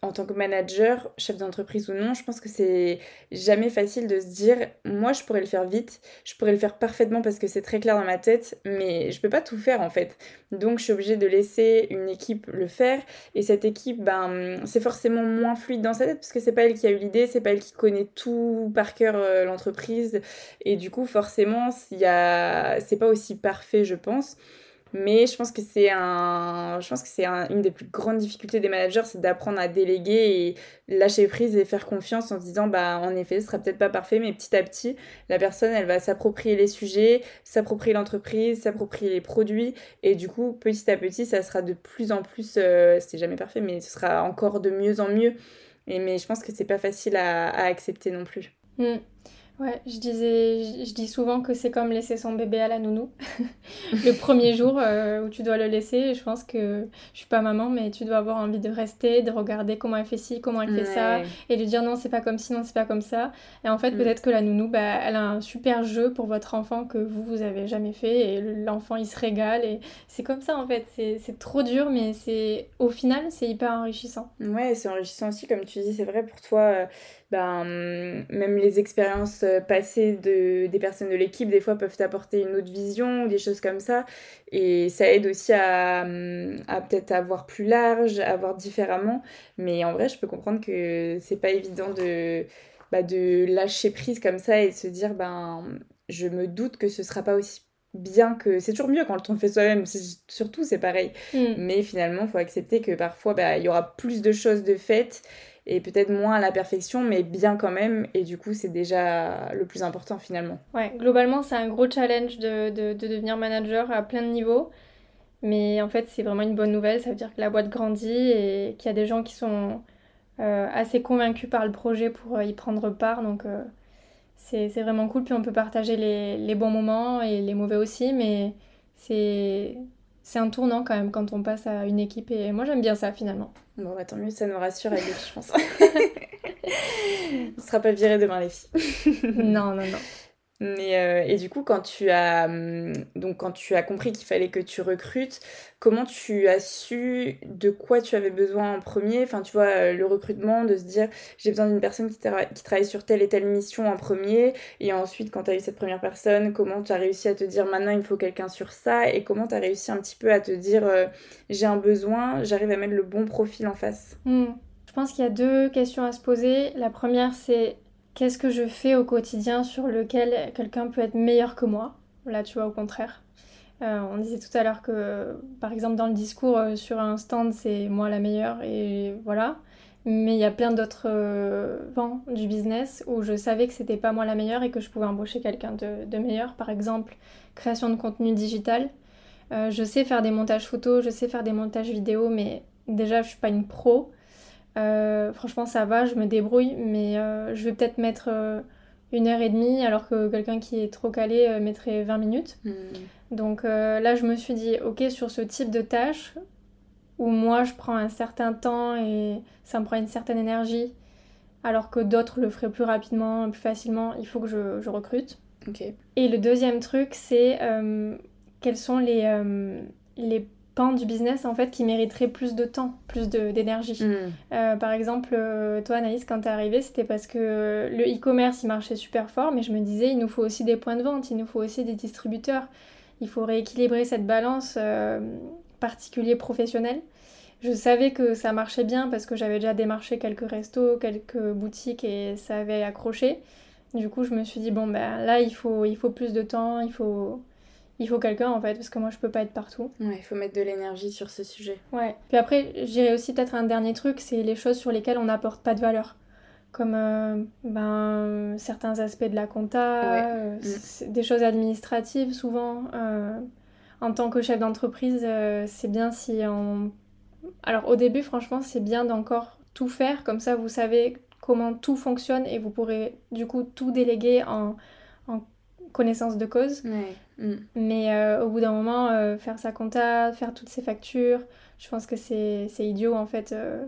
en tant que manager, chef d'entreprise ou non, je pense que c'est jamais facile de se dire moi je pourrais le faire vite, je pourrais le faire parfaitement parce que c'est très clair dans ma tête, mais je peux pas tout faire en fait. Donc je suis obligée de laisser une équipe le faire et cette équipe ben c'est forcément moins fluide dans sa tête parce que c'est pas elle qui a eu l'idée, c'est pas elle qui connaît tout par cœur euh, l'entreprise et du coup forcément il y a c'est pas aussi parfait je pense. Mais je pense que c'est un, je pense que c'est une des plus grandes difficultés des managers, c'est d'apprendre à déléguer et lâcher prise et faire confiance en se disant, bah, en effet, ce sera peut-être pas parfait, mais petit à petit, la personne, elle va s'approprier les sujets, s'approprier l'entreprise, s'approprier les produits, et du coup, petit à petit, ça sera de plus en plus, euh, c'est jamais parfait, mais ce sera encore de mieux en mieux. Et, mais je pense que c'est pas facile à, accepter non plus. Mm. Ouais, je disais, je dis souvent que c'est comme laisser son bébé à la nounou. le premier jour euh, où tu dois le laisser, je pense que je suis pas maman, mais tu dois avoir envie de rester, de regarder comment elle fait ci, comment elle fait ça, et de dire non, c'est pas comme ci, non, c'est pas comme ça. Et en fait, mm. peut-être que la nounou, bah, elle a un super jeu pour votre enfant que vous, vous avez jamais fait, et l'enfant, il se régale, et c'est comme ça en fait. C'est trop dur, mais c'est au final, c'est hyper enrichissant. Ouais, c'est enrichissant aussi, comme tu dis, c'est vrai pour toi. Euh, ben, même les expériences euh, passées de, des personnes de l'équipe, des fois, peuvent apporter une autre vision ou des choses comme ça. Et ça aide aussi à, à peut-être avoir plus large, à voir différemment. Mais en vrai, je peux comprendre que c'est pas évident de, bah, de lâcher prise comme ça et de se dire, ben, je me doute que ce sera pas aussi bien que c'est toujours mieux quand on le fait soi-même surtout c'est pareil mm. mais finalement il faut accepter que parfois bah, il y aura plus de choses de faites et peut-être moins à la perfection, mais bien quand même. Et du coup, c'est déjà le plus important finalement. Ouais, globalement, c'est un gros challenge de, de, devenir manager à plein de niveaux. Mais en fait, c'est vraiment une bonne nouvelle. Ça veut dire que la boîte grandit et qu'il y a des gens qui sont euh, assez convaincus par le projet pour euh, y prendre part. Donc, euh, c'est vraiment cool. Puis on peut partager les, les bons moments et les mauvais aussi. Mais c'est c'est un tournant quand même quand on passe à une équipe et moi j'aime bien ça finalement. Bon bah tant mieux, ça nous rassure à je pense. on sera pas viré demain les filles. non, non, non. Mais euh, et du coup, quand tu as hum, donc quand tu as compris qu'il fallait que tu recrutes, comment tu as su de quoi tu avais besoin en premier? Enfin, tu vois, euh, le recrutement, de se dire j'ai besoin d'une personne qui, travaille sur telle et telle mission en premier, et ensuite quand tu as eu cette première personne, comment tu as réussi à te dire maintenant il faut quelqu'un sur ça, et comment tu as réussi un petit peu à te dire euh, j'ai un besoin, j'arrive à mettre le bon profil en face? Hmm. Je pense qu'il y a deux questions à se poser. La première, c'est qu'est-ce que je fais au quotidien sur lequel quelqu'un peut être meilleur que moi? Là, tu vois, au contraire. Euh, on disait tout à l'heure que, par exemple, dans le discours euh, sur un stand, c'est moi la meilleure et voilà. Mais il y a plein d'autres euh, pans du business où je savais que c'était pas moi la meilleure et que je pouvais embaucher quelqu'un de, meilleur. Par exemple, création de contenu digital. je sais faire des montages photos, je sais faire des montages vidéo, mais déjà je suis pas une pro. Franchement, ça va, je me débrouille, mais je vais peut-être mettre une heure et demie, alors que quelqu'un qui est trop calé mettrait 20 minutes. Hmm. Donc là, je me suis dit, ok, sur ce type de tâche, où moi je prends un certain temps et ça me prend une certaine énergie, alors que d'autres le feraient plus rapidement, plus facilement, il faut que je, recrute. Et le deuxième truc, c'est euh, quels sont les, euh, les pans du business en fait qui mériteraient plus de temps, plus d'énergie. Hmm. Euh, par exemple, toi Anaïs, quand t'es arrivée, c'était parce que le e-commerce il marchait super fort, mais je me disais il nous faut aussi des points de vente, il nous faut aussi des distributeurs. Il faut rééquilibrer cette balance particulier professionnel. Je savais que ça marchait bien parce que j'avais déjà démarché quelques restos, quelques boutiques et ça avait accroché. Du coup, je me suis dit, bon, ben là, il faut, il faut plus de temps, il faut, il faut quelqu'un en fait, parce que moi, je peux pas être partout. Ouais, il faut mettre de l'énergie sur ce sujet. Ouais. Puis après, j'irai aussi peut-être un dernier truc, c'est les choses sur lesquelles on n'apporte pas de valeur. Comme euh, ben, certains aspects de la compta, euh, mm. des choses administratives souvent. Euh, en tant que chef d'entreprise, c'est bien si on alors au début, franchement, c'est bien d'encore tout faire, comme ça vous savez comment tout fonctionne et vous pourrez du coup tout déléguer en, connaissance de cause. Mm. Mais euh, au bout d'un moment, euh, faire sa compta, faire toutes ses factures, je pense que c'est idiot en fait. Euh,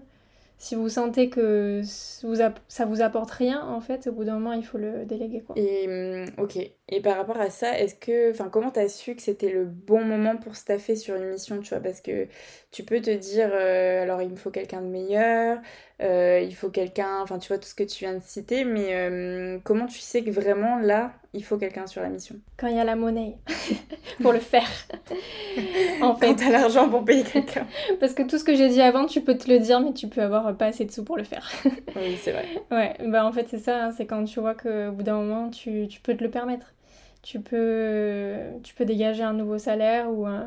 si vous sentez que ça vous apporte rien, en fait, au bout d'un moment, il faut le déléguer. Quoi. Et mm, ok. Et par rapport à ça, est-ce que, enfin, comment t'as su que c'était le bon moment pour staffer sur une mission, tu vois? Parce que tu peux te dire, alors il me faut quelqu'un de meilleur, euh, il faut quelqu'un, enfin, tu vois tout ce que tu viens de citer, mais euh, comment tu sais que vraiment là, il faut quelqu'un sur la mission? Quand il y a la monnaie pour le faire. en fait, quand t'as l'argent pour payer quelqu'un. Parce que tout ce que j'ai dit avant, tu peux te le dire, mais tu peux avoir pas assez de sous pour le faire. oui, c'est vrai. Ouais, bah en fait c'est ça, hein, c'est quand tu vois qu'au bout d'un moment, tu, tu peux te le permettre tu peux, tu peux dégager un nouveau salaire ou un,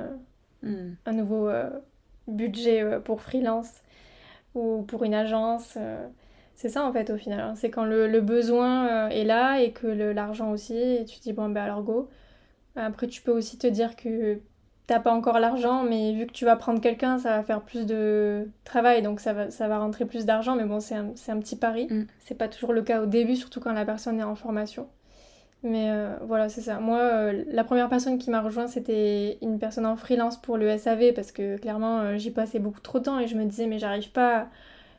hmm. un nouveau euh, budget pour freelance ou pour une agence. Euh. c'est ça en fait au final. Hein. C'est quand le, le besoin est là et que l'argent aussi, et tu te dis bon ben alors go. Après tu peux aussi te dire que t'as pas encore l'argent, mais vu que tu vas prendre quelqu'un, ça va faire plus de travail, donc ça va, ça va rentrer plus d'argent, mais bon c'est un, un, petit pari. Hmm. C'est pas toujours le cas au début, surtout quand la personne est en formation. Mais euh, voilà, c'est ça. Moi, euh, la première personne qui m'a rejoint, c'était une personne en freelance pour le SAV parce que clairement, euh, j'y passais beaucoup trop de temps et je me disais, mais j'arrive pas,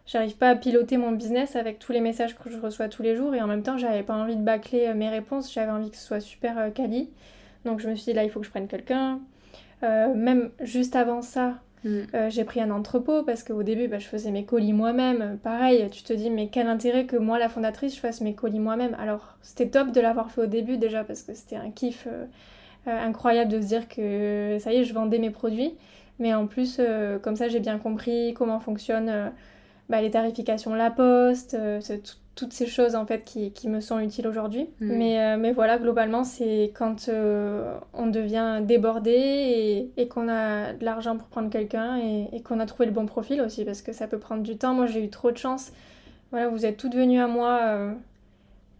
j'arrive pas à piloter mon business avec tous les messages que je reçois tous les jours et en même temps, j'avais pas envie de bâcler mes réponses, j'avais envie que ce soit super quali. Donc je me suis dit, là, il faut que je prenne quelqu'un. même juste avant ça, Mm. Euh, j'ai pris un entrepôt parce qu'au début, bah, je faisais mes colis moi-même. Pareil, tu te dis, mais quel intérêt que moi, la fondatrice, je fasse mes colis moi-même? Alors, c'était top de l'avoir fait au début déjà parce que c'était un kiff euh, euh, incroyable de se dire que ça y est, je vendais mes produits. Mais en plus, comme ça, j'ai bien compris comment fonctionnent bah, les tarifications La Poste, tout, toutes ces choses en fait qui, qui me sont utiles aujourd'hui. Mm. Mais, euh, mais voilà, globalement, c'est quand euh, on devient débordé et, et qu'on a de l'argent pour prendre quelqu'un et, et qu'on a trouvé le bon profil aussi, parce que ça peut prendre du temps. Moi, j'ai eu trop de chance. Voilà, vous êtes toutes venues à moi. Euh,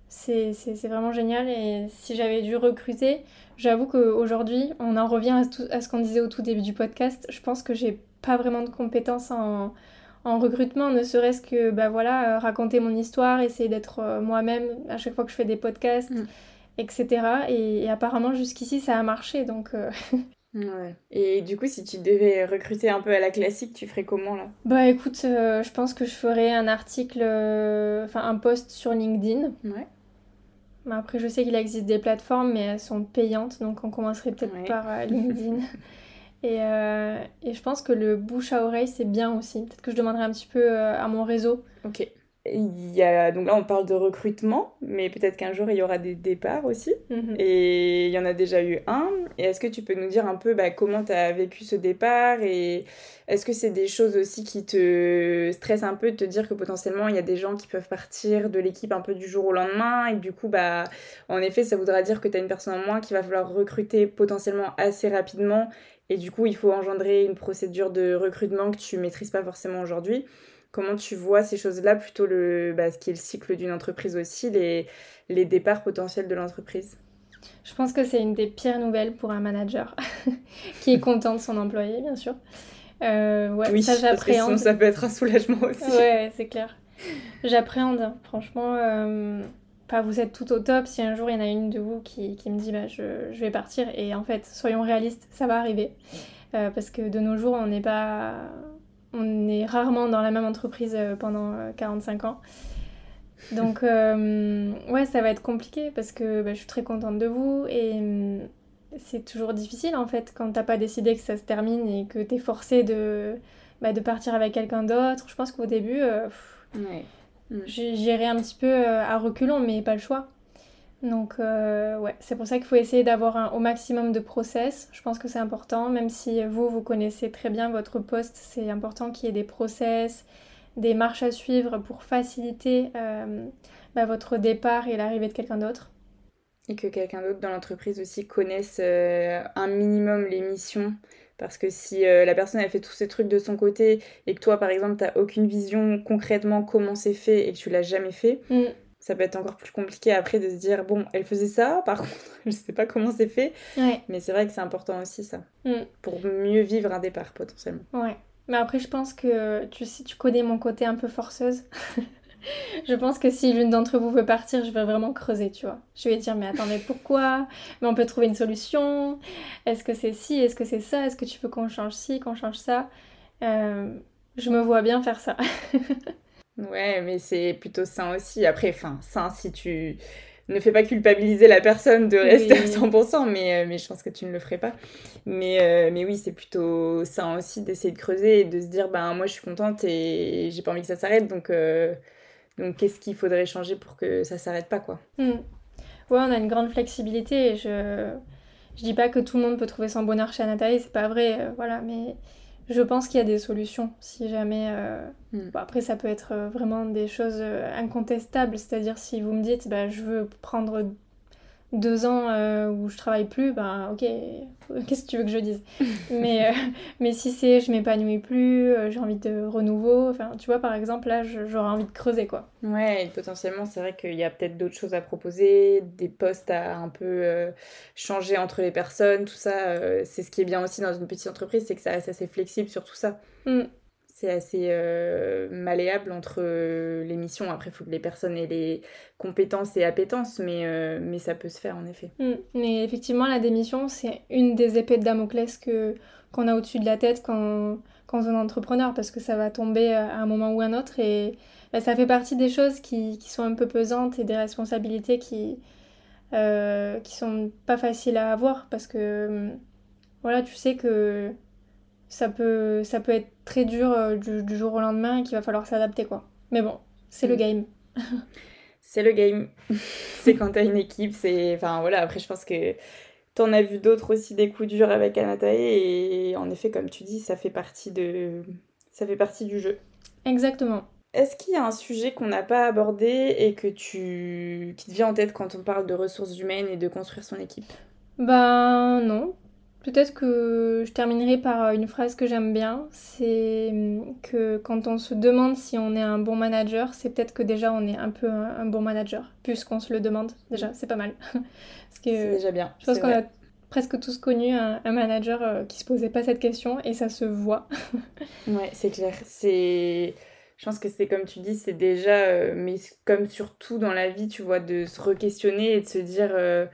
c'est vraiment génial. Et si j'avais dû recruter, j'avoue qu'aujourd'hui, on en revient à, à ce qu'on disait au tout début du podcast. Je pense que j'ai pas vraiment de compétences en en recrutement, ne serait-ce que bah voilà, euh, raconter mon histoire, essayer d'être euh, moi-même à chaque fois que je fais des podcasts, mm. etc. Et, apparemment jusqu'ici ça a marché donc. Euh, ouais. Et du coup, si tu devais recruter un peu à la classique, tu ferais comment là? Bah écoute, je pense que je ferais un article, enfin un post sur LinkedIn. Ouais. après, je sais qu'il existe des plateformes, mais elles sont payantes, donc on commencerait peut-être par LinkedIn. Et, euh, et, je pense que le bouche à oreille, c'est bien aussi. Peut-être que je demanderai un petit peu euh, à mon réseau. Ok. Il y a, donc là, on parle de recrutement, mais peut-être qu'un jour, il y aura des départs aussi. Mhm. Et il y en a déjà eu un. Et est-ce que tu peux nous dire un peu bah, comment tu as vécu ce départ? Et est-ce que c'est des choses aussi qui te stressent un peu de te dire que potentiellement, il y a des gens qui peuvent partir de l'équipe un peu du jour au lendemain? Et du coup, bah, en effet, ça voudra dire que tu as une personne en moins qu'il va falloir recruter potentiellement assez rapidement et du coup, il faut engendrer une procédure de recrutement que tu maîtrises pas forcément aujourd'hui. Comment tu vois ces choses-là, plutôt le, bah, ce qui est le cycle d'une entreprise aussi, les, les départs potentiels de l'entreprise? Je pense que c'est une des pires nouvelles pour un manager qui est content de son employé, bien sûr. ouais, oui, ça j'appréhende. ça peut être un soulagement aussi. Ouais, c'est clair. J'appréhende, franchement. Vous êtes tout au top. Si un jour il y en a une de vous qui, me dit bah, je, vais partir, et en fait, soyons réalistes, ça va arriver. parce que de nos jours, on n'est pas. On est rarement dans la même entreprise pendant 45 ans. Donc, euh, ouais, ça va être compliqué parce que bah, je suis très contente de vous et hum, c'est toujours difficile en fait quand t'as pas décidé que ça se termine et que t'es forcé de, bah, de partir avec quelqu'un d'autre. Je pense qu'au début, euh, mm. j'irai un petit peu euh, à reculons, mais pas le choix. Donc, ouais, c'est pour ça qu'il faut essayer d'avoir au maximum de process. Je pense que c'est important, même si vous, vous connaissez très bien votre poste, c'est important qu'il y ait des process, des marches à suivre pour faciliter euh, bah, votre départ et l'arrivée de quelqu'un d'autre. Et que quelqu'un d'autre dans l'entreprise aussi connaisse euh, un minimum les missions. Parce que si euh, la personne a fait tous ces trucs de son côté et que toi, par exemple, tu n'as aucune vision concrètement comment c'est fait et que tu l'as jamais fait, mm. ça peut être encore plus compliqué après de se dire bon, elle faisait ça, par contre, je sais pas comment c'est fait. Mais c'est vrai que c'est important aussi ça. Mm. Pour mieux vivre un départ potentiellement. Ouais. Mais après, je pense que tu, si tu connais mon côté un peu forceuse, je pense que si l'une d'entre vous veut partir, je vais vraiment creuser, tu vois. Je vais dire, mais attendez, pourquoi? Mais on peut trouver une solution. Est-ce que c'est ci? Est-ce que c'est ça? Est-ce que tu veux qu'on change ci, qu'on change ça? Euh, Je me vois bien faire ça. ouais, mais c'est plutôt sain aussi. Après, enfin, sain si tu ne fais pas culpabiliser la personne de rester à 100%, mais, euh, mais je pense que tu ne le ferais pas. Mais, euh, mais oui, c'est plutôt ça aussi d'essayer de creuser et de se dire, ben moi je suis contente et j'ai pas envie que ça s'arrête, donc, euh, donc qu'est-ce qu'il faudrait changer pour que ça s'arrête pas, quoi? Hmm. Ouais, on a une grande flexibilité et je... Je dis pas que tout le monde peut trouver son bonheur chez Nathalie, c'est pas vrai, voilà, mais je pense qu'il y a des solutions si jamais. Euh, hmm. après, ça peut être euh, vraiment des choses euh, incontestables, c'est-à-dire si vous me dites, bah, je veux prendre deux ans euh, où je travaille plus, ben ok, qu'est-ce que tu veux que je dise? Mais, euh, mais si c'est je m'épanouis plus, euh, j'ai envie de renouveau, enfin tu vois par exemple là j'aurais envie de creuser quoi. Ouais, et potentiellement c'est vrai qu'il y a peut-être d'autres choses à proposer, des postes à un peu changer entre les personnes, tout ça, c'est ce qui est bien aussi dans une petite entreprise, c'est que ça reste assez flexible sur tout ça. Mm c'est assez euh, malléable entre euh, les missions. Après, il faut que les personnes aient les compétences et appétences, mais, euh, mais ça peut se faire en effet. Mm. Mais effectivement, la démission, c'est une des épées de Damoclès que, qu'on a au-dessus de la tête quand, quand on est entrepreneur, parce que ça va tomber à un moment ou un autre. Et bah, ça fait partie des choses qui, qui, sont un peu pesantes et des responsabilités qui, qui sont pas faciles à avoir, parce que voilà, tu sais que ça peut, ça peut être très dur euh, du, jour au lendemain et qu'il va falloir s'adapter quoi. Mais bon, c'est le mm. game. c'est le game. c'est quand t'as une équipe, c'est... Enfin voilà, après je pense que t'en as vu d'autres aussi des coups durs avec Anatae et en effet comme tu dis, ça fait partie de... Ça fait partie du jeu. Exactement. Est-ce qu'il y a un sujet qu'on n'a pas abordé et que tu... qui te vient en tête quand on parle de ressources humaines et de construire son équipe? Ben non, Peut-être que je terminerai par une phrase que j'aime bien, c'est que quand on se demande si on est un bon manager, c'est peut-être que déjà on est un peu un, bon manager, puisqu'on se le demande. Déjà, c'est pas mal. c'est déjà bien. Je pense qu'on a presque tous connu un, manager euh, qui se posait pas cette question et ça se voit. ouais, c'est clair. C'est je pense que c'est comme tu dis, c'est déjà, euh, mais comme surtout dans la vie, tu vois, de se re-questionner et de se dire, euh,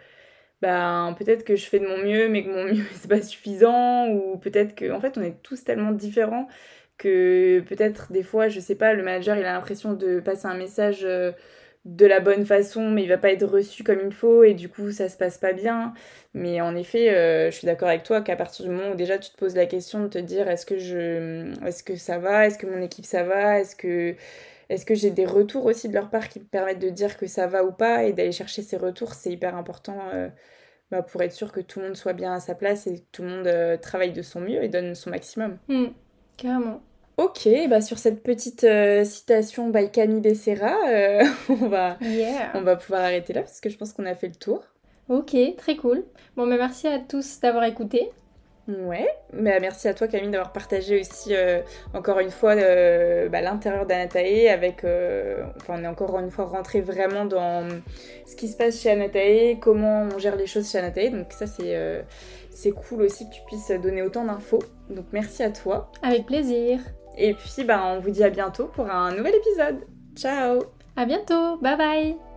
ben peut-être que je fais de mon mieux mais que mon mieux c'est pas suffisant ou peut-être que en fait on est tous tellement différents que peut-être des fois je sais pas le manager il a l'impression de passer un message euh, de la bonne façon mais il va pas être reçu comme il faut et du coup ça se passe pas bien. Mais en effet euh, je suis d'accord avec toi qu'à partir du moment où déjà tu te poses la question de te dire est-ce que je est-ce que ça va est-ce que mon équipe ça va est-ce que est-ce que j'ai des retours aussi de leur part qui me permettent de dire que ça va ou pas et d'aller chercher ces retours C'est hyper important euh, bah, pour être sûr que tout le monde soit bien à sa place et que tout le monde euh, travaille de son mieux et donne son maximum. Hmm, carrément. Ok, bah sur cette petite euh, citation by Camille Becerra, on, va, on va pouvoir arrêter là parce que je pense qu'on a fait le tour. Ok, très cool. Bon, mais bah, merci à tous d'avoir écouté. Ouais, mais merci à toi Camille d'avoir partagé aussi euh, encore une fois euh, bah, l'intérieur d'Anatae avec, euh, enfin on est encore une fois rentré vraiment dans ce qui se passe chez Anatae, comment on gère les choses chez Anatae, donc ça c'est c'est cool aussi que tu puisses donner autant d'infos, donc merci à toi. Avec plaisir. Et puis bah on vous dit à bientôt pour un nouvel épisode. Ciao À bientôt, bye bye